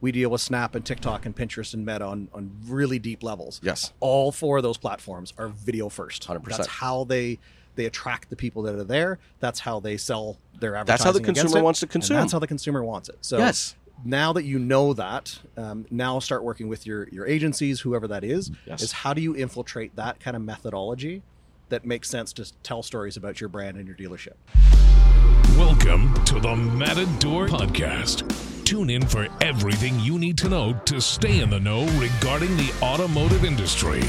We deal with Snap and TikTok and Pinterest and Meta on, on really deep levels. Yes. All four of those platforms are video first. 100%. That's how they they attract the people that are there. That's how they sell their advertising. That's how the consumer it, wants to and consume. that's how the consumer wants it. So Yes. now that you know that, um, now start working with your your agencies, whoever that is. Yes. Is how do you infiltrate that kind of methodology that makes sense to tell stories about your brand and your dealership? Welcome to the Matador Podcast. Tune in for everything you need to know to stay in the know regarding the automotive industry.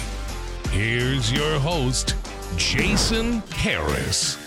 Here's your host, Jason Harris.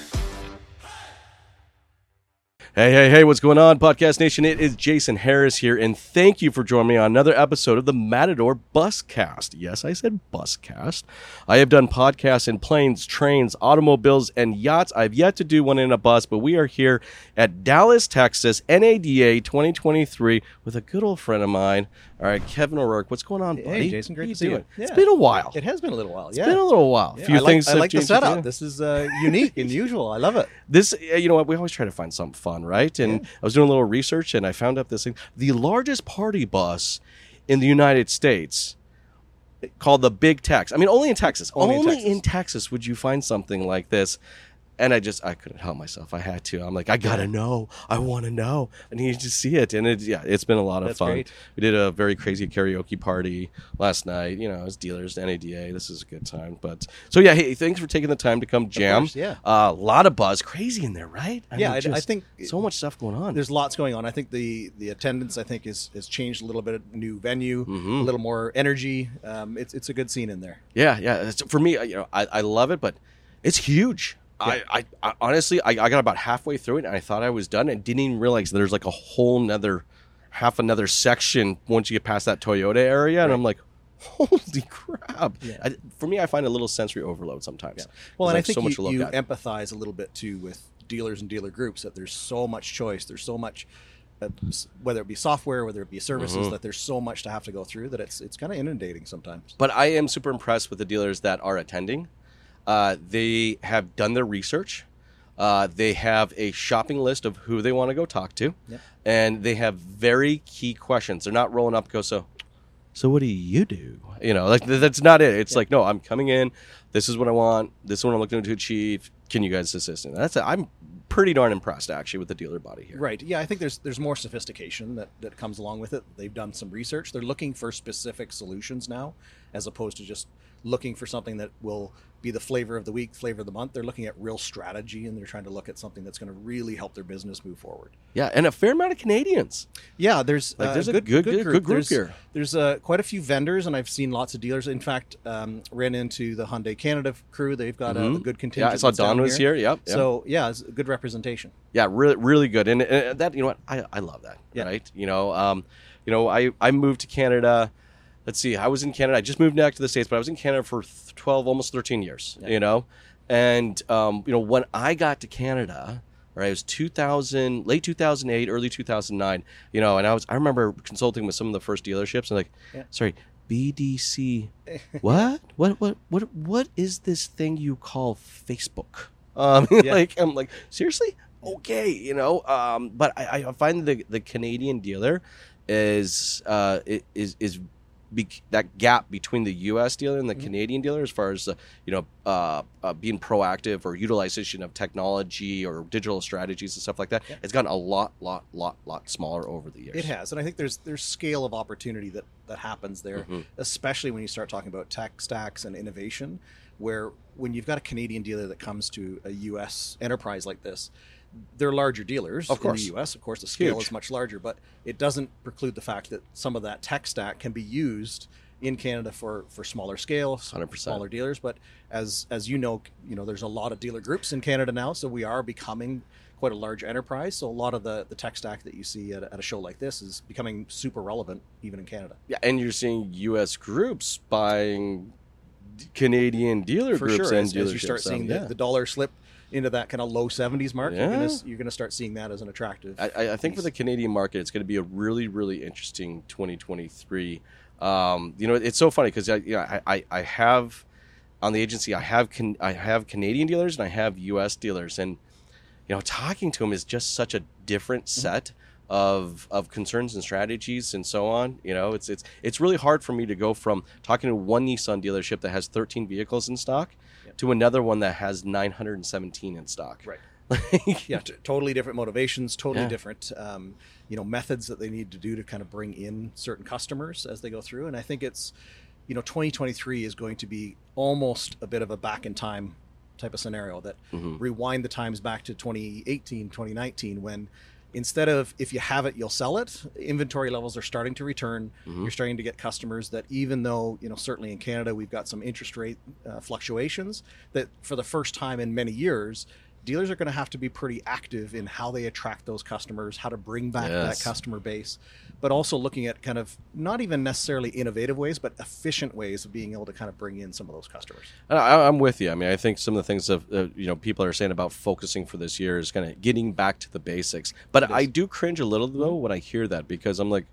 Hey, hey, hey, what's going on, Podcast Nation? It is Jason Harris here, and thank you for joining me on another episode of the Matador Buscast. Yes, I said Buscast. I have done podcasts in planes, trains, automobiles, and yachts. I've yet to do one in a bus, but we are here at Dallas, Texas, NADA 2023 with a good old friend of mine. All right, Kevin O'Rourke. What's going on, buddy? Hey, Jason, great to see you. Yeah. It's been a while. It has been a little while. It's yeah. been a little while. Yeah, few I like, things I like the setup. This is uh, unique and usual. I love it. this uh, you know what we always try to find something fun right? And i was doing a little research and i found out this thing. The largest party bus in the united states called the big tex i mean only in texas. Only only, in Texas. in texas would you find something like this and I just I couldn't help myself. I had to. I'm like I gotta know. I want to know. I need to see it. And it yeah, it's been a lot of That's fun. great. We did a very crazy karaoke party last night. You know, as dealers, NADA. This is a good time. But so yeah, hey, thanks for taking the time to come jam. course, yeah. A lot of buzz, crazy in there, right? I Yeah, I- I think- so much stuff going on. There's lots going on. I think the the attendance I think is has changed a little bit. New venue, Mhm. a little more energy. Um, it's it's a good scene in there. Yeah, yeah. It's, for me, uh, you know, I, I love it, but it's huge. I, I, I honestly, I, I got about halfway through it, and I thought I was done, and didn't even realize there's like a whole nother, half another section once you get past that Toyota area, and I'm like, holy crap! Yeah. I, for me, I find a little sensory overload sometimes. Well, and I have think so you, you empathize a little bit too with dealers and dealer groups that there's so much choice. There's so much, uh, whether it be software, whether it be services, Mm-hmm. that there's so much to have to go through that it's it's kind of inundating sometimes. But I am super impressed with the dealers that are attending. Uh, they have done their research. Uh, they have a shopping list of who they want to go talk to, Yep. and they have very key questions. They're not rolling up and go so. So what do you do? You know, like th- that's not it. It's like no, I'm coming in. This is what I want. This is what I'm looking to achieve. Can you guys assist? And that's I'm pretty darn impressed actually with the dealer body here. Right. Yeah, I think there's there's more sophistication that, that comes along with it. They've done some research. They're looking for specific solutions now, as opposed to just looking for something that will be the flavor of the week, flavor of the month. They're looking at real strategy and they're trying to look at something that's going to really help their business move forward. Yeah, and a fair amount of Canadians. Yeah, there's Like, uh, there's a good- good- good group there's, here. There's uh, quite a few vendors, and I've seen lots of dealers. In fact, um, ran into the Hyundai Canada crew. They've got a, a Mhm. good contingent. Yeah, I saw Don was here. Yep. yep. So yeah, it's a good representation. Yeah, really, really good, and, and that you know what I, I love that. Yeah. Right. You know, um, you know, I I moved to Canada. Let's see, I was in Canada. I just moved back to the states, but I was in Canada for twelve, almost thirteen years. You know, and um, you know when I got to Canada. Right, it was 2000, late 2008, early 2009. You know, and I was I remember consulting with some of the first dealerships and like, Yeah. sorry, BDC, what, what, what, what, what is this thing you call Facebook? Um, Yeah. like I'm like seriously, okay, you know. Um, but I, I find the the Canadian dealer is uh is is be, that gap between the U.S. dealer and the Mm-hmm. Canadian dealer, as far as uh, you know, uh, uh, being proactive or utilization of technology or digital strategies and stuff like that, Yeah. it's gotten a lot, lot, lot, lot smaller over the years. It has, and I think there's there's scale of opportunity that that happens there, Mhm. especially when you start talking about tech stacks and innovation. Where when you've got a Canadian dealer that comes to a U.S. enterprise like this, they're larger dealers Of course. in the U.S. Of course, the scale Huge. is much larger, but it doesn't preclude the fact that some of that tech stack can be used in Canada for for smaller scale, 100%. smaller dealers. But as as you know, you know there's a lot of dealer groups in Canada now, so we are becoming quite a large enterprise. So a lot of the the tech stack that you see at, a- at a show like this is becoming super relevant even in Canada. Yeah, and you're seeing U.S. groups buying Canadian dealer For groups sure, and as, as you start seeing Um, the, the dollar slip into that kind of low 70s mark, you're gonna you're gonna start seeing that as an attractive. I, I- think for the Canadian market, it's going to be a really, really interesting 2023. Um, you know, it's so funny because I, you know, I, I, I have on the agency, I have can, I have Canadian dealers and I have U.S. dealers, and you know, talking to them is just such a different Mm-hmm. set of of concerns and strategies and so on. You know, it's it's it's really hard for me to go from talking to one Nissan dealership that has 13 vehicles in stock. To another one that has 917 in stock. Right. yeah, t- totally different motivations, totally Yeah. different, um, you know, methods that they need to do to kind of bring in certain customers as they go through. And I think it's, you know, 2023 is going to be almost a bit of a back in time type of scenario that Mhm. rewind the times back to 2018, 2019, when instead of if you have it, you'll sell it, inventory levels are starting to return. Mhm. You're starting to get customers that even though, you know, certainly in Canada, we've got some interest rate uh, fluctuations, that for the first time in many years, dealers are going to have to be pretty active in how they attract those customers, how to bring back Yes. that customer base, but also looking at kind of not even necessarily innovative ways, but efficient ways of being able to kind of bring in some of those customers. I, I'm with you. I mean, I think some of the things that uh, you know people are saying about focusing for this year is kind of getting back to the basics. But I do cringe a little though when I hear that because I'm like,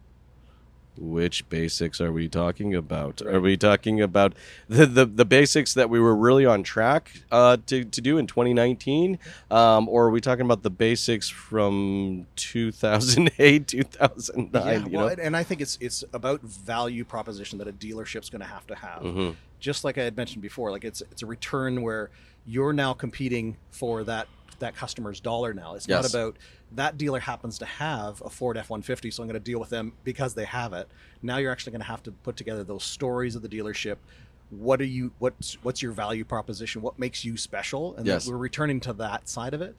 which basics are we talking about? Are we talking about the, the the basics that we were really on track uh, to to do in 2019, um, or are we talking about the basics from 2008, 2009? yeah, you well, know? and I think it's it's about value proposition that a dealership's going to have to have. Mhm. Just like I had mentioned before, like it's it's a return where you're now competing for that that customer's dollar. Now it's not about that dealer happens to have a Ford F one fifty, so I'm going to deal with them because they have it. Now you're actually going to have to put together those stories of the dealership. What are you? What's what's your value proposition? What makes you special? And Yes. we're returning to that side of it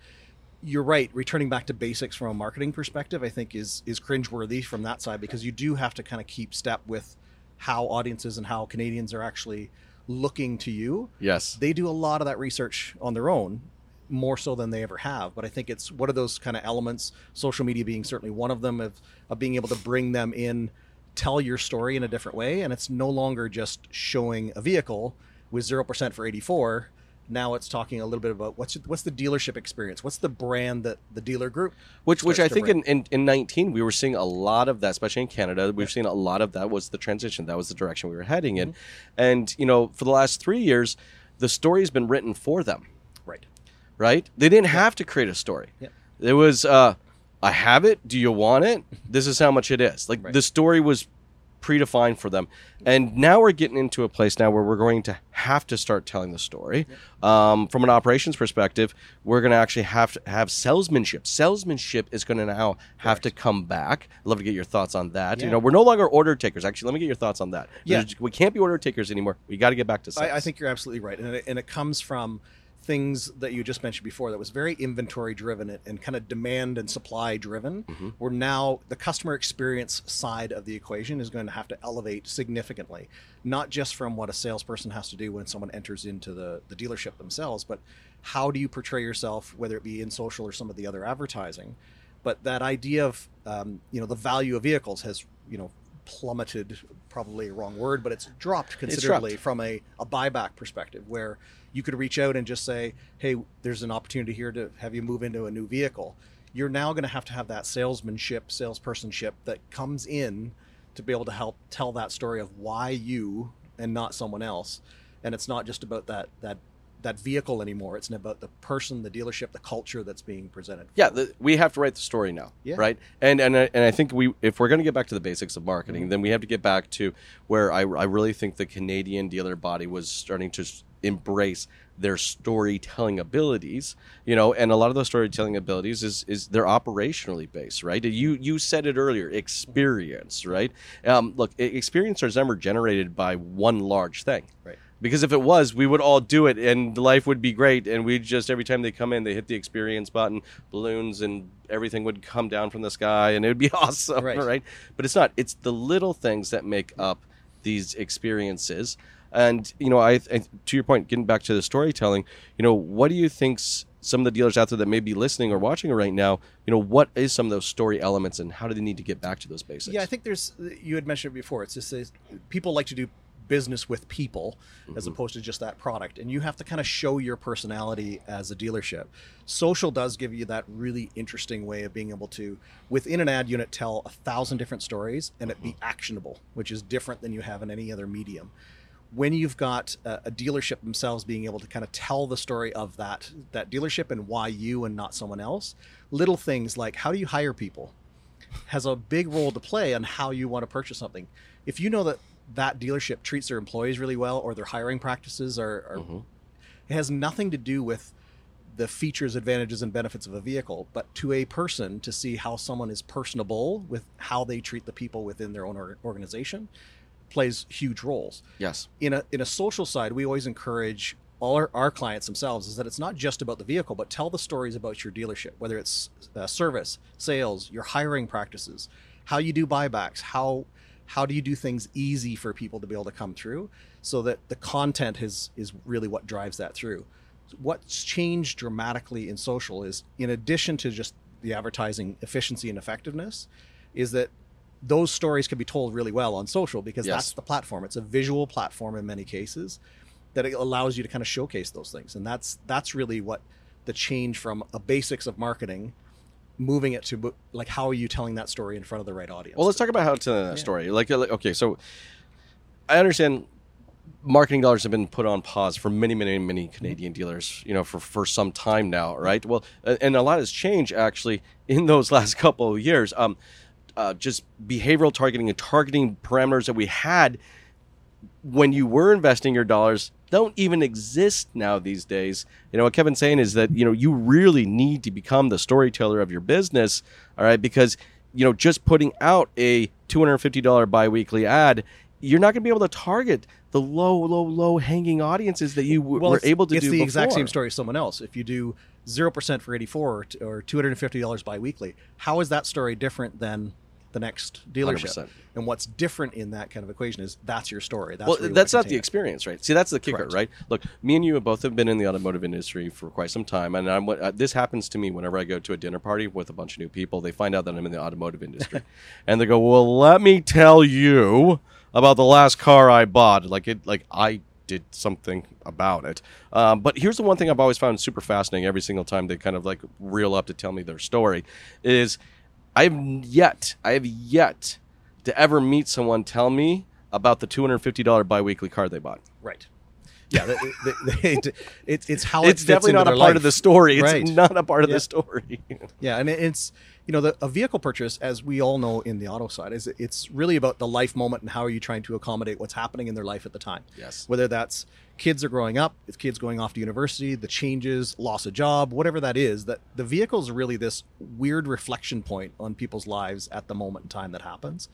you're right. Returning back to basics from a marketing perspective, I think is is cringeworthy from that side because you do have to kind of keep step with how audiences and how Canadians are actually looking to you. Yes. They do a lot of that research on their own, more so than they ever have. But I think it's what are those kind of elements, social media being certainly one of them, of, of being able to bring them in, tell your story in a different way. And it's no longer just showing a vehicle with 0% for 84. Now it's talking a little bit about what's what's the dealership experience? What's the brand that the dealer group Which, which I think in, in, in 19, we were seeing a lot of that, especially in Canada. We've seen a lot of that was the transition. That was the direction we were heading in. Mm-hmm. And, you know, for the last three years, the story's been written for them, Right. They didn't have to create a story. Yep. It was, uh, I have it. Do you want it? This is how much it is. Like Right. the story was predefined for them. And now we're getting into a place now where we're going to have to start telling the story. Um, from an operations perspective, we're going to actually have to have salesmanship. Salesmanship is going to now have to come back. I'd love to get your thoughts on that. You know, we're no longer order takers. Actually, let me get your thoughts on that. Yeah. There's- We can't be order takers anymore. We got to get back to sales. I, I think you're absolutely right, and it, and it comes from things that you just mentioned before that was very inventory driven and, and kind of demand and supply driven. Mm-hmm. Where now the customer experience side of the equation is going to have to elevate significantly, not just from what a salesperson has to do when someone enters into the the dealership themselves, but how do you portray yourself, whether it be in social or some of the other advertising. But that idea of um, you know the value of vehicles has you know plummeted probably a wrong word but it's dropped considerably from a, a buyback perspective where you could reach out and just say hey there's an opportunity here to have you move into a new vehicle. You're now going to have to have that salesmanship salespersonship that comes in to be able to help tell that story of why you and not someone else. And it's not just about that that that vehicle anymore it's about the person the dealership the culture that's being presented yeah, the, we have to write the story now, Yeah. right? And and I- and I think we, if we're going to get back to the basics of marketing, Mm-hmm. then we have to get back to where I, I really think the Canadian dealer body was starting to embrace their storytelling abilities, you know, and a lot of those storytelling abilities is is they're operationally based, right? You you said it earlier, experience, right? Um, look, experience is never generated by one large thing. right Because if it was, we would all do it and life would be great. And we'd just, every time they come in, they hit the experience button, balloons and everything would come down from the sky and it would be awesome. Right. Right. But it's not. It's the little things that make up these experiences. And, you know, I, I to your point, getting back to the storytelling, you know, what do you think's some of the dealers out there that may be listening or watching right now, you know, what is some of those story elements and how do they need to get back to those basics? Yeah, I think there's. You had mentioned it before. It's just people like to do business with people as mm-hmm. opposed to just that product, and you have to kind of show your personality as a dealership. Social does give you that really interesting way of being able to, within an ad unit, tell a thousand different stories and it be mm-hmm. actionable, which is different than you have in any other medium. When you've got a, a dealership themselves being able to kind of tell the story of that that dealership and why you and not someone else little things like how do you hire people? Has a big role to play on how you want to purchase something. If you know that that dealership treats their employees really well or their hiring practices are, are Mm-hmm. it has nothing to do with the features, advantages, and benefits of a vehicle, but to a person to see how someone is personable with how they treat the people within their own organization plays huge roles Yes. in a in a social side, we always encourage all our, our clients themselves is that it's not just about the vehicle, but tell the stories about your dealership, whether it's uh, service, sales, your hiring practices, how you do buybacks, how how do you do things easy for people to be able to come through, so that the content is is really what drives that through. What's changed dramatically in social is, in addition to just the advertising efficiency and effectiveness, is that those stories can be told really well on social because Yes. that's the platform. It's a visual platform in many cases that it allows you to kind of showcase those things, and that's that's really what the change from a basics of marketing, moving it to like how are you telling that story in front of the right audience? Well, let's talk about how to tell that story. Like, like, okay, so I understand marketing dollars have been put on pause for many, many, many Canadian dealers, you know, for, for some time now, right? Well, and a lot has changed actually in those last couple of years. Um, uh, just behavioral targeting and targeting parameters that we had when you were investing your dollars don't even exist now these days. You know what Kevin's saying is that you know you really need to become the storyteller of your business, all right? Because you know just putting out a two hundred fifty dollar biweekly ad, you're not going to be able to target the low, low, low hanging audiences that you w- were able to it's do. the exact same story as someone else. If you do zero percent for eighty four or two hundred and fifty dollars biweekly, how is that story different than the next dealership? 100%. And what's different in that kind of equation is that's your story. That's well, that's not the it. experience, right? See, that's the kicker, Correct. right? Look, me and you have both have been in the automotive industry for quite some time, and I'm, uh, this happens to me whenever I go to a dinner party with a bunch of new people. They find out that I'm in the automotive industry, and they go, "Well, let me tell you about the last car I bought." Like it, like I did something about it. Um, but here's the one thing I've always found super fascinating every single time they kind of like reel up to tell me their story is I've yet, I have yet to ever meet someone tell me about the $250 biweekly car they bought. Right. Yeah, they, they, they, it's it's how it's it fits definitely into not a their part life. of the story. It's Right. not a part of Yeah. the story. Yeah, and it's you know the a vehicle purchase, as we all know in the auto side, is it's really about the life moment and how are you trying to accommodate what's happening in their life at the time. Yes. Whether that's kids are growing up, it's kids going off to university, the changes, loss of job, whatever that is, that the vehicle is really this weird reflection point on people's lives at the moment in time that happens.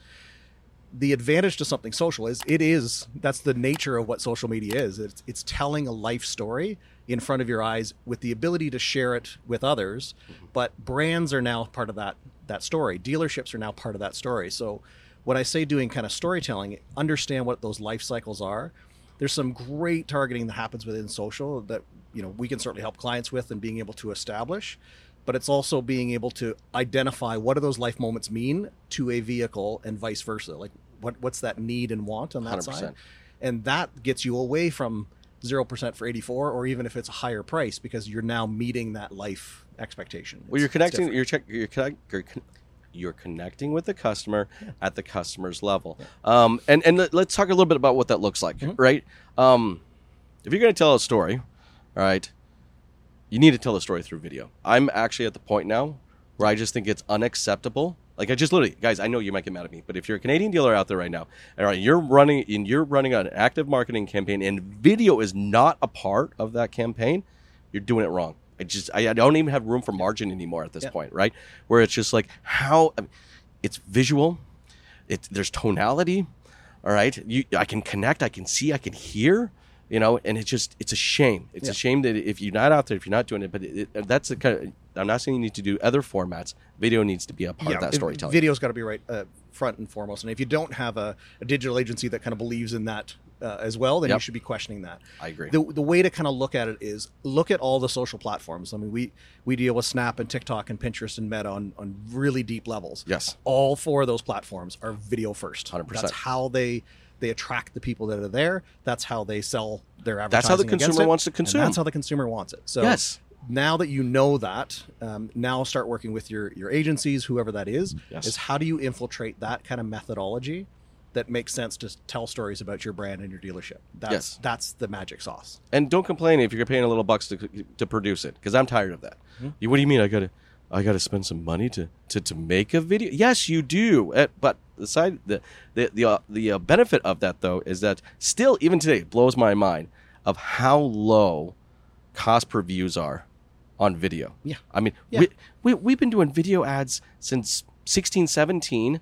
The advantage to something social is it is that's the nature of what social media is. It's it's telling a life story in front of your eyes with the ability to share it with others. Mm-hmm. But brands are now part of that that story. Dealerships are now part of that story. So when I say doing kind of storytelling, understand what those life cycles are. There's some great targeting that happens within social that you know we can certainly help clients with and being able to establish but it's also being able to identify what do those life moments mean to a vehicle and vice versa like what what's that need and want on that 100%. side and that gets you away from 0% for 84 or even if it's a higher price because you're now meeting that life expectation Well, you're It's- it's connecting. You're, check, you're, connect, you're, con- you're connecting with the customer at the customer's level. Um, and and let- let's talk a little bit about what that looks like, Mm-hmm. right? Um, if you're going to tell a story, all right, you need to tell a story through video. I'm actually at the point now where I just think it's unacceptable. Like I just literally, guys, I know you might get mad at me, but if you're a Canadian dealer out there right now, all right, you're running and you're running an active marketing campaign, and video is not a part of that campaign, you're doing it wrong. I just, I, I don't even have room for margin anymore at this Yeah. point, right? Where it's just like how, I mean, it's visual, it there's tonality, all right. You, I can connect, I can see, I can hear, you know, and it's just, it's a shame. It's Yeah. a shame that if you're not out there, if you're not doing it, but it, it, that's the kind of. I'm not saying you need to do other formats. Video needs to be a part of that it- storytelling. Video's got to be right uh, front and foremost. And if you don't have a, a digital agency that kind of believes in that uh, as well, then you should be questioning that. I agree. The, the way to kind of look at it is look at all the social platforms. I mean, we we deal with Snap and TikTok and Pinterest and Meta on, on really deep levels. Yes. All four of those platforms are video first. 100%. That's how they they attract the people that are there. That's how they sell their advertising. That's how the consumer it, wants to consume. that's how the consumer wants it. So Yes. now that you know that, um, now start working with your your agencies, whoever that is. Yes. Is how do you infiltrate that kind of methodology that makes sense to tell stories about your brand and your dealership? That's Yes. that's the magic sauce. and don't complain if you're paying a little bucks to, to produce it, because I'm tired of that. Hmm? You, what do you mean? I got to. I got to spend some money to, to, to make a video. Yes, you do. Uh, But the side the the the, uh, the uh, benefit of that though is that still even today it blows my mind of how low cost per views are on video. Yeah. I mean, Yeah. we, we we've been doing video ads since 1617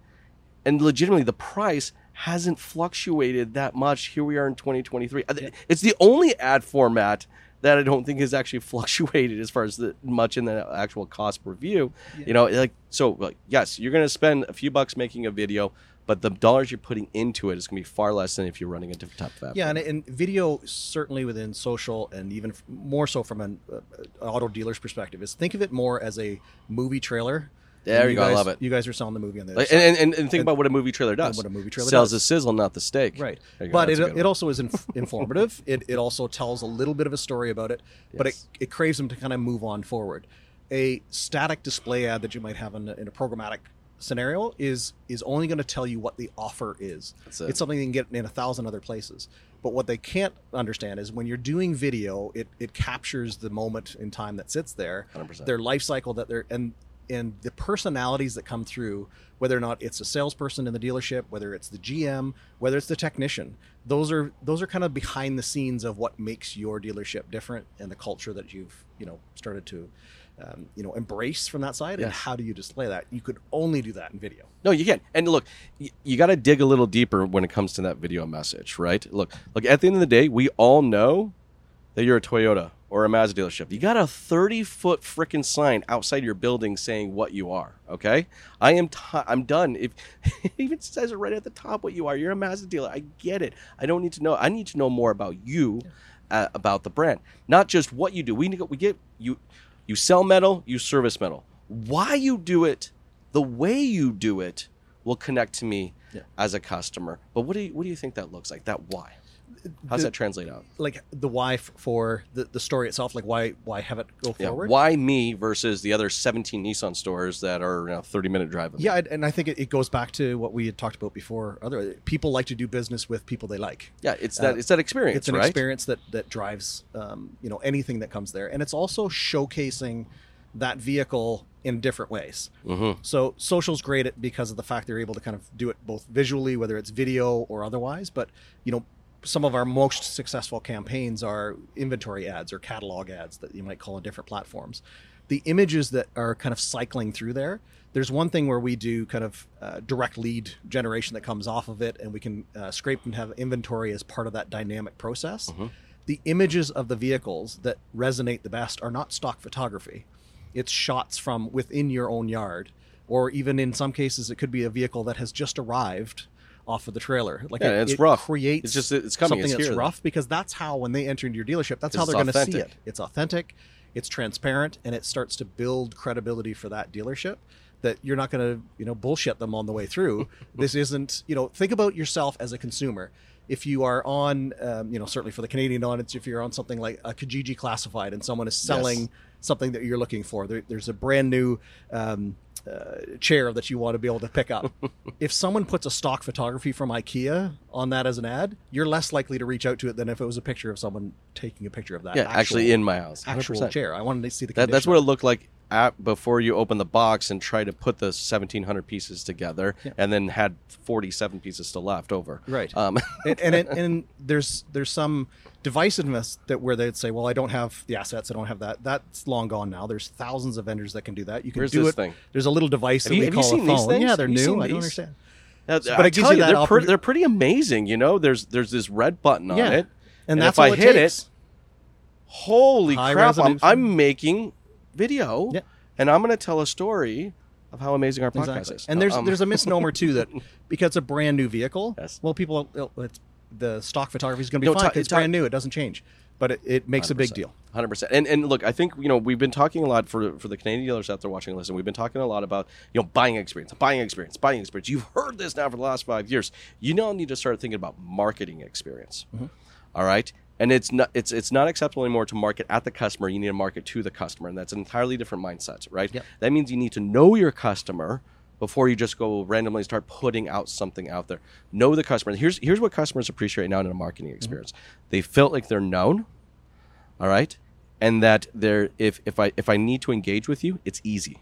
and legitimately the price hasn't fluctuated that much. Here we are in 2023. Uh, It's the only ad format that I don't think has actually fluctuated as far as the much in the actual cost per view. You know, like so like yes, you're going to spend a few bucks making a video, but the dollars you're putting into it is going to be far less than if you're running a different type of ad. Yeah, and, and video certainly within social, and even more so from an uh, uh, auto dealer's perspective, is think of it more as a movie trailer. There And you go, I love it. You guys are selling the movie on the Like, and, and, and think about what a movie trailer does. what a movie trailer sells does. the sizzle, not the steak. Right. There you go. But That's it, it also is inf- informative. it, it also tells a little bit of a story about it, but it, it craves them to kind of move on forward. A static display ad that you might have in a, in a programmatic scenario is is only going to tell you what the offer is. It. It's something you can get in a thousand other places. But what they can't understand is when you're doing video, it, it captures the moment in time that sits there, 100%. their life cycle that they're and and the personalities that come through, whether or not it's a salesperson in the dealership, whether it's the GM, whether it's the technician, those are those are kind of behind the scenes of what makes your dealership different and the culture that you've you know started to um, you know embrace from that side. And how do you display that? You could only do that in video. No, you can't And look, y- you got to dig a little deeper when it comes to that video message, right? Look, look. At the end of the day, we all know that you're a Toyota or a Mazda dealership. You got a 30 foot freaking sign outside your building saying what you are. Okay, I am. T- I'm done. If it even says it right at the top what you are, you're a Mazda dealer. I get it. I don't need to know. I need to know more about you, uh, about the brand, not just what you do. We need- we get you. You sell metal. You service metal. Why you do it the way you do it will connect to me Yeah. as a customer. But what do you what do you think that looks like? That why? How does that translate out? Like the why f- for the, the story itself, like why why have it go Yeah, forward? why me versus the other 17 Nissan stores that are you know, 30 minute drive? of me? Yeah, and- and I think it, it goes back to what we had talked about before. Other people like to do business with people they like. yeah. It's that Uh, it's that experience, it's an right? experience that that drives um, you know anything that comes there, and it's also showcasing that vehicle in different ways. Mhm. So social's great at because of the fact they're able to kind of do it both visually, whether it's video or otherwise. But you know, some of our most successful campaigns are inventory ads or catalog ads that you might call on different platforms. The images that are kind of cycling through there. There's one thing where we do kind of uh, direct lead generation that comes off of it, and we can uh, scrape and have inventory as part of that dynamic process. The images of the vehicles that resonate the best are not stock photography it's shots from within your own yard or even in some cases it could be a vehicle that has just arrived off of the trailer. Like Yeah, it, it's it rough. creates It's just- it's coming, something it's that's rough because that's how when they enter into your dealership that's how they're going to see it. It's authentic it's transparent and it starts to build credibility for that dealership that you're not going to you know bullshit them on the way through. This isn't you know think about yourself as a consumer if you are on um, you know certainly for the canadian audience if you're on something like a kijiji classified and someone is selling Yes. something that you're looking for there, there's a brand new um, uh, chair that you want to be able to pick up if someone puts a stock photography from ikea on that as an ad you're less likely to reach out to it than if it was a picture of someone taking a picture of that Yeah, actual, actually in my house. 100%. actual chair i wanted to see the That, that's what it looked like at, before you open the box and try to put the 1700 pieces together Yeah. and then had 47 pieces still left over. Right. Um, and and, it, and there's there's some divisiveness that where they'd say, well, I don't have the assets, I don't have that. That's long gone now. There's thousands of vendors that can do that. You can Where's do this it. thing? There's a little device Have that you- we have you call seen a these phone. things? Yeah, they're Have new. I don't these? understand. Uh, But I it tell you that they're, oppor- pre- they're pretty amazing. You know, there's there's this red button on Yeah. it, And, that's if I it hit takes. it, holy High crap! I'm. I'm making video, Yeah. and I'm going to tell a story of how amazing our podcast Exactly. is. And there's Um, there's a misnomer too that because it's a brand new vehicle, Yes. well, people it's, the stock photography is going to be No, fine. 'cause it's ta- brand new; it doesn't change, but it, it makes a big deal. Hundred percent. And and look, I think you know we've been talking a lot for for the Canadian dealers out there watching this, and. We've been talking a lot about you know buying experience, buying experience, buying experience. You've heard this now for the last five years. You now need to start thinking about marketing experience. Mm-hmm. All right. And it's not it's it's not acceptable anymore to market at the customer. You need to market to the customer, and that's an entirely different mindset, right? Yep. That means you need to know your customer before you just go randomly start putting out something out there. Know the customer. Here's here's what customers appreciate now in a marketing experience. They felt like they're known all right and that there if if i if i need to engage with you it's easy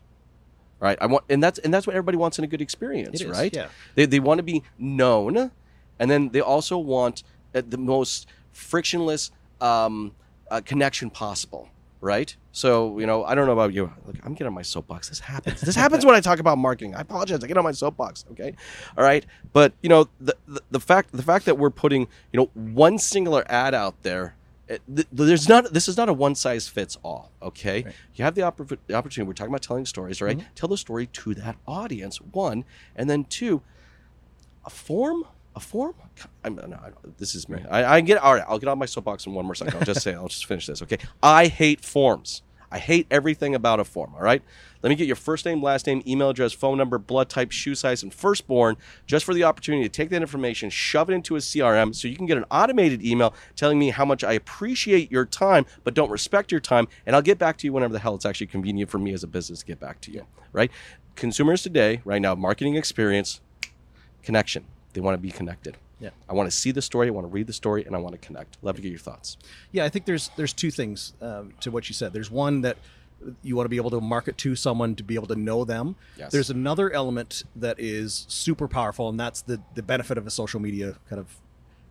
right? I want, and that's and that's what everybody wants in a good experience, is, right? yeah. They they want to be known, and then they also want uh, the most frictionless um, uh, connection possible, right? So you know, I don't know about you. Look, I'm getting on my soapbox. This happens. This happens when I talk about marketing. I apologize. I get on my soapbox. Okay, all right. But you know, the the, the fact the fact that we're putting you know one singular ad out there. it- th- there's not. This is not a one size fits all. Okay, you have the, oppor- the opportunity. We're talking about telling stories, right? Tell the story to that audience. One, and then two, a form a form? I'm, no, this is me. I, I get all right i'll get on my soapbox in one more second. I'll just say i'll just finish this okay? I hate forms. I hate everything about a form all right? Let me get your first name last name email address phone number blood type shoe size and firstborn just for the opportunity to take that information shove it into a crm so you can get an automated email telling me how much i appreciate your time but don't respect your time and i'll get back to you whenever the hell it's actually convenient for me as a business to get back to you right? Consumers today right now marketing experience connection. They want to be connected. Yeah. I want to see the story. I want to read the story, and I want to connect. Love to get your thoughts. Yeah, I think there's there's two things um, to what you said. There's one that you want to be able to market to someone to be able to know them. Yes. There's another element that is super powerful, and that's the the benefit of a social media kind of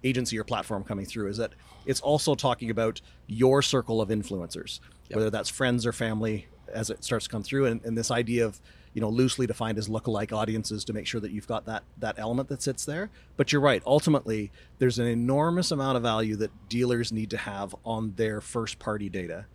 agency or platform coming through is that it's also talking about your circle of influencers, whether that's friends or family, as it starts to come through, and, and this idea of you know loosely defined as lookalike audiences to make sure that you've got that that element that sits there. But you're right. Ultimately, there's an enormous amount of value that dealers need to have on their first party data.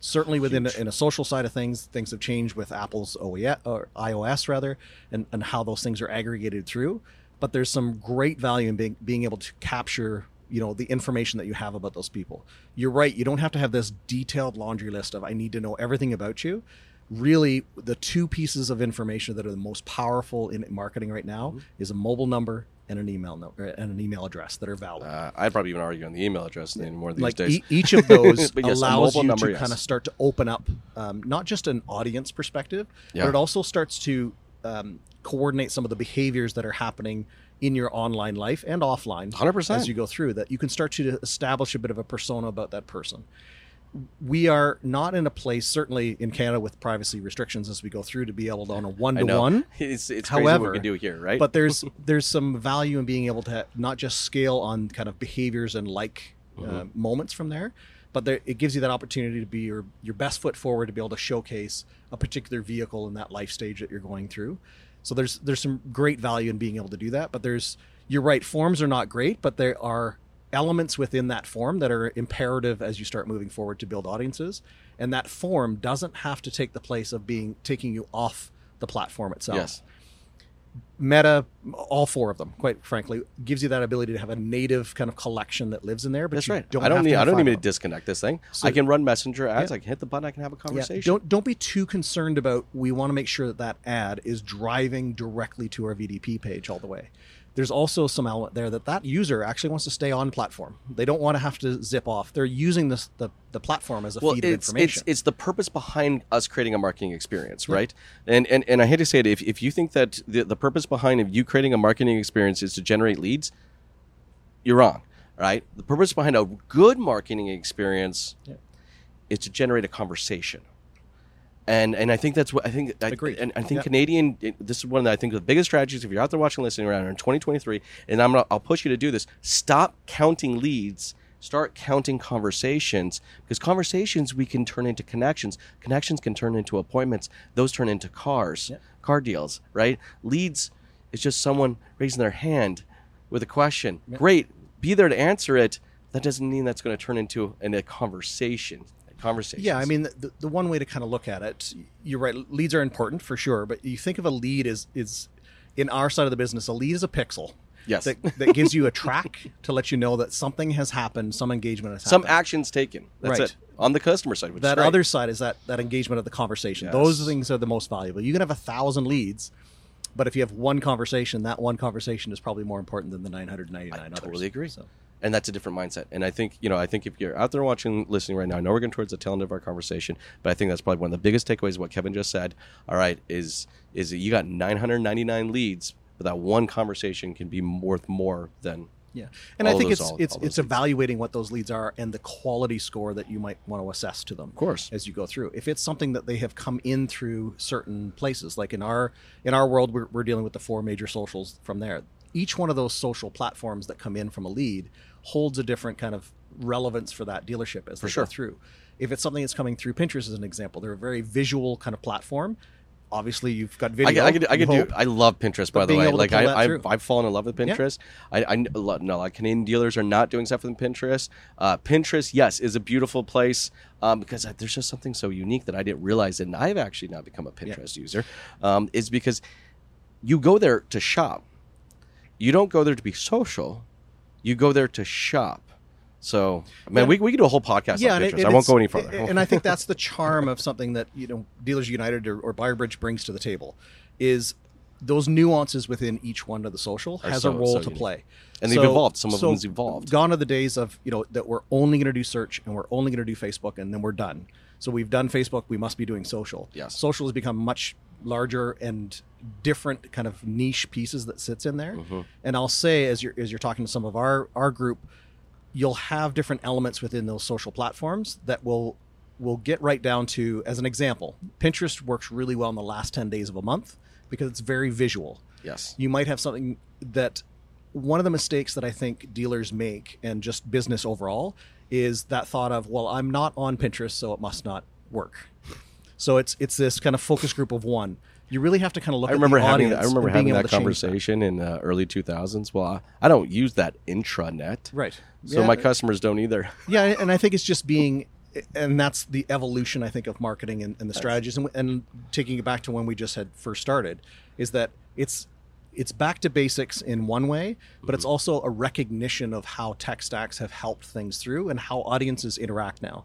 Certainly within a, in a social side of things, things have changed with Apple's OES, or iOS rather, and, and how those things are aggregated through. But there's some great value in being being able to capture you know the information that you have about those people. You're right. You don't have to have this detailed laundry list of I need to know everything about you. Really, the two pieces of information that are the most powerful in marketing right now is a mobile number and an email number and an email address that are valid Uh, I'd probably even argue on the email address anymore these like days. e- each of those yes, allows mobile you number, to yes. kind of start to open up um, not just an audience perspective Yeah. but it also starts to um, coordinate some of the behaviors that are happening in your online life and offline 100%. as you go through that you can start to establish a bit of a persona about that person we are not in a place certainly in canada with privacy restrictions as we go through to be able to on a one-to-one It's, it's crazy what However, we can do here, right? but there's there's some value in being able to not just scale on kind of behaviors and like Mm-hmm. uh, moments from there, but there, it gives you that opportunity to be your your best foot forward to be able to showcase a particular vehicle in that life stage that you're going through. So there's there's some great value in being able to do that. But there's you're right, forms are not great, but there are elements within that form that are imperative as you start moving forward to build audiences. And that form doesn't have to take the place of being taking you off the platform itself. yes. Meta, all four of them, quite frankly, gives you that ability to have a native kind of collection that lives in there. But That's you right. Don't I don't need. to I don't need to disconnect this thing. So- I can run Messenger ads. Yeah. I can hit the button. I can have a Yeah, conversation. don't don't be too concerned about. We want to make sure that that ad is driving directly to our VDP page all the way. There's also some element there that that user actually wants to stay on platform. They don't want to have to zip off. They're using this the, the platform as a well, feed of information. it's it's the purpose behind us creating a marketing experience, right? And, and and I hate to say it, if, if you think that the, the purpose behind of you creating a marketing experience is to generate leads, you're wrong, right? The purpose behind a good marketing experience Yeah. is to generate a conversation. And and I think that's what I think. I, Agreed. And I think Yeah. Canadian. This is one that I think the biggest strategies. If you're out there watching, listening around in 2023, and I'm gonna, I'll push you to do this. Stop counting leads. Start counting conversations because conversations we can turn into connections. Connections can turn into appointments. Those turn into cars, Yeah. car deals, right? Leads is just someone raising their hand with a question. Great, be there to answer it. That doesn't mean that's going to turn into an, a conversation. A conversation. Yeah, I mean, the, the one way to kind of look at it, you're right. Leads are important for sure, but you think of a lead as is in our side of the business. A lead is a pixel. Yes. That, that gives you a track to let you know that something has happened, some engagement has some actions taken. That's Right. it on the customer side. Which is. That other side is that that engagement of the conversation. Yes. Those things are the most valuable. You can have a thousand leads, but if you have one conversation, that one conversation is probably more important than the 999 I others. totally agree. So, and that's a different mindset. And I think you know, I think if you're out there watching, listening right now, I know we're getting towards the tail end of our conversation, but I think that's probably one of the biggest takeaways. What Kevin just said. All right, is is that you got 999 leads, but that one conversation can be worth more than Yeah, and All I think those- it's all- it's all it's evaluating what those leads are and the quality score that you might want to assess to them. Of course. as you go through. If it's something that they have come in through certain places, like in our in our world, we're, we're dealing with the four major socials from there. Each one of those social platforms that come in from a lead holds a different kind of relevance for that dealership as they sure. go through. If it's something that's coming through Pinterest, as an example, they're a very visual kind of platform. Obviously, you've got I video. could, I could, I could do. I love Pinterest, by the way. Like I, I've. I've fallen in love with Pinterest. I, I lo- no, like Canadian dealers are not doing stuff with Pinterest. Uh, Pinterest, yes, is a beautiful place um, because there's just something so unique that I didn't realize, and I've actually now become a Pinterest user. Um, is because you go there to shop. You don't go there to be social. You go there to shop. So, man, Yeah. we, we could do a whole podcast on and Pinterest. it- I won't go any further. And I think that's the charm of something that you know Dealers United or, or BuyerBridge brings to the table is those nuances within each one of the social Are has so- a role so to unique. play. And they've evolved. Some of them's evolved. Gone are the days of you know that we're only going to do search and we're only going to do Facebook and then we're done. So we've done Facebook. We must be doing social. Yes. Social has become much larger and different kind of niche pieces that sits in there. Mm-hmm. And I'll say as you're as you're talking to some of our our group, you'll have different elements within those social platforms that will will get right down to as an example pinterest works really well in the last 10 days of a month because it's very visual yes. you might have something that one of the mistakes that i think dealers make and just business overall is that thought of well i'm not on pinterest so it must not work so it's it's this kind of focus group of one you really have to kind of look I remember at the having I remember having that conversation in uh, early 2000s. Well, I, I don't use that intranet, right so Yeah. my customers don't either. yeah and i think it's just being and that's the evolution i think of marketing and, and the strategies and, and taking it back to when we just had first started is that it's it's back to basics in one way but it's also a recognition of how tech stacks have helped things through and how audiences interact now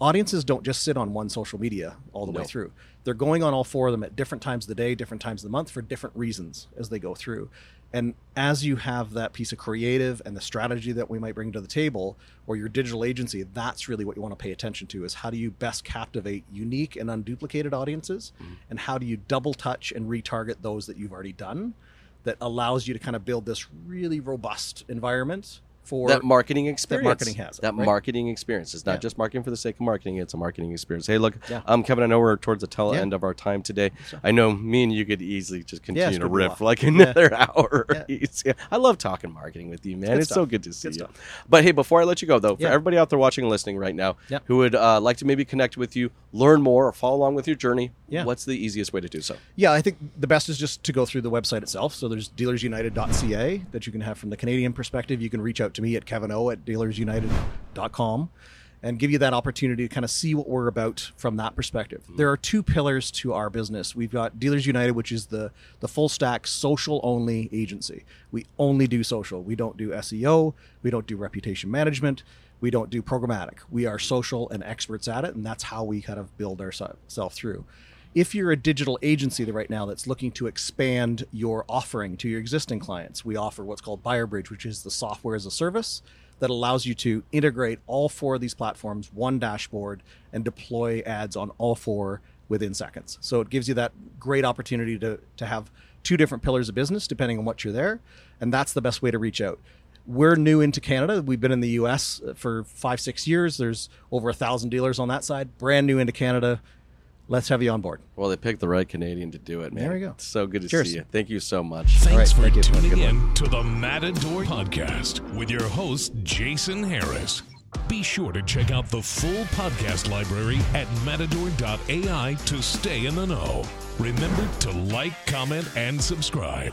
audiences don't just sit on one social media all the way through. They're going on all four of them at different times of the day, different times of the month for different reasons as they go through. And as you have that piece of creative and the strategy that we might bring to the table or your digital agency, that's really what you want to pay attention to is how do you best captivate unique and unduplicated audiences mm-hmm. and how do you double touch and retarget those that you've already done that allows you to kind of build this really robust environment for that marketing experience That marketing has that right? marketing experience it's not Yeah. just marketing for the sake of marketing it's a marketing experience hey look Yeah. um kevin i know we're towards the tail Yeah. end of our time today i know me and you could easily just continue it's to gonna be a riff like another hour i love talking marketing with you man good it's so good to see Good you stuff. but hey before i let you go though for everybody out there watching and listening right now who would uh, like to maybe connect with you learn more or follow along with your journey Yeah. what's the easiest way to do so Yeah, I think the best is just to go through the website itself. So there's dealersunited.ca that you can have from the Canadian perspective. You can reach out to me at kevino at dealersunited.com and give you that opportunity to kind of see what we're about from that perspective. Hmm. There are two pillars to our business. We've got Dealers United, which is the the full stack social only agency. We only do social. We don't do SEO, we don't do reputation management, we don't do programmatic. We are social and experts at it and that's how we kind of build ourselves through if you're a digital agency right now that's looking to expand your offering to your existing clients, we offer what's called BuyerBridge, which is the software as a service that allows you to integrate all four of these platforms, one dashboard, and deploy ads on all four within seconds. So it gives you that great opportunity to, to have two different pillars of business depending on what you're there. And that's the best way to reach out. We're new into Canada. We've been in the US uh, for five, six years. There's over a thousand dealers on that side. Brand new into Canada. Let's have you on board. well they picked the right canadian to do it man There we go. It's so good to Cheers. see you thank you so much Thanks right, for thank tuning Have in to the Matador Podcast with your host, Jason Harris. Be sure to check out the full podcast library at matador.ai to stay in the know. Remember to like, comment, and subscribe.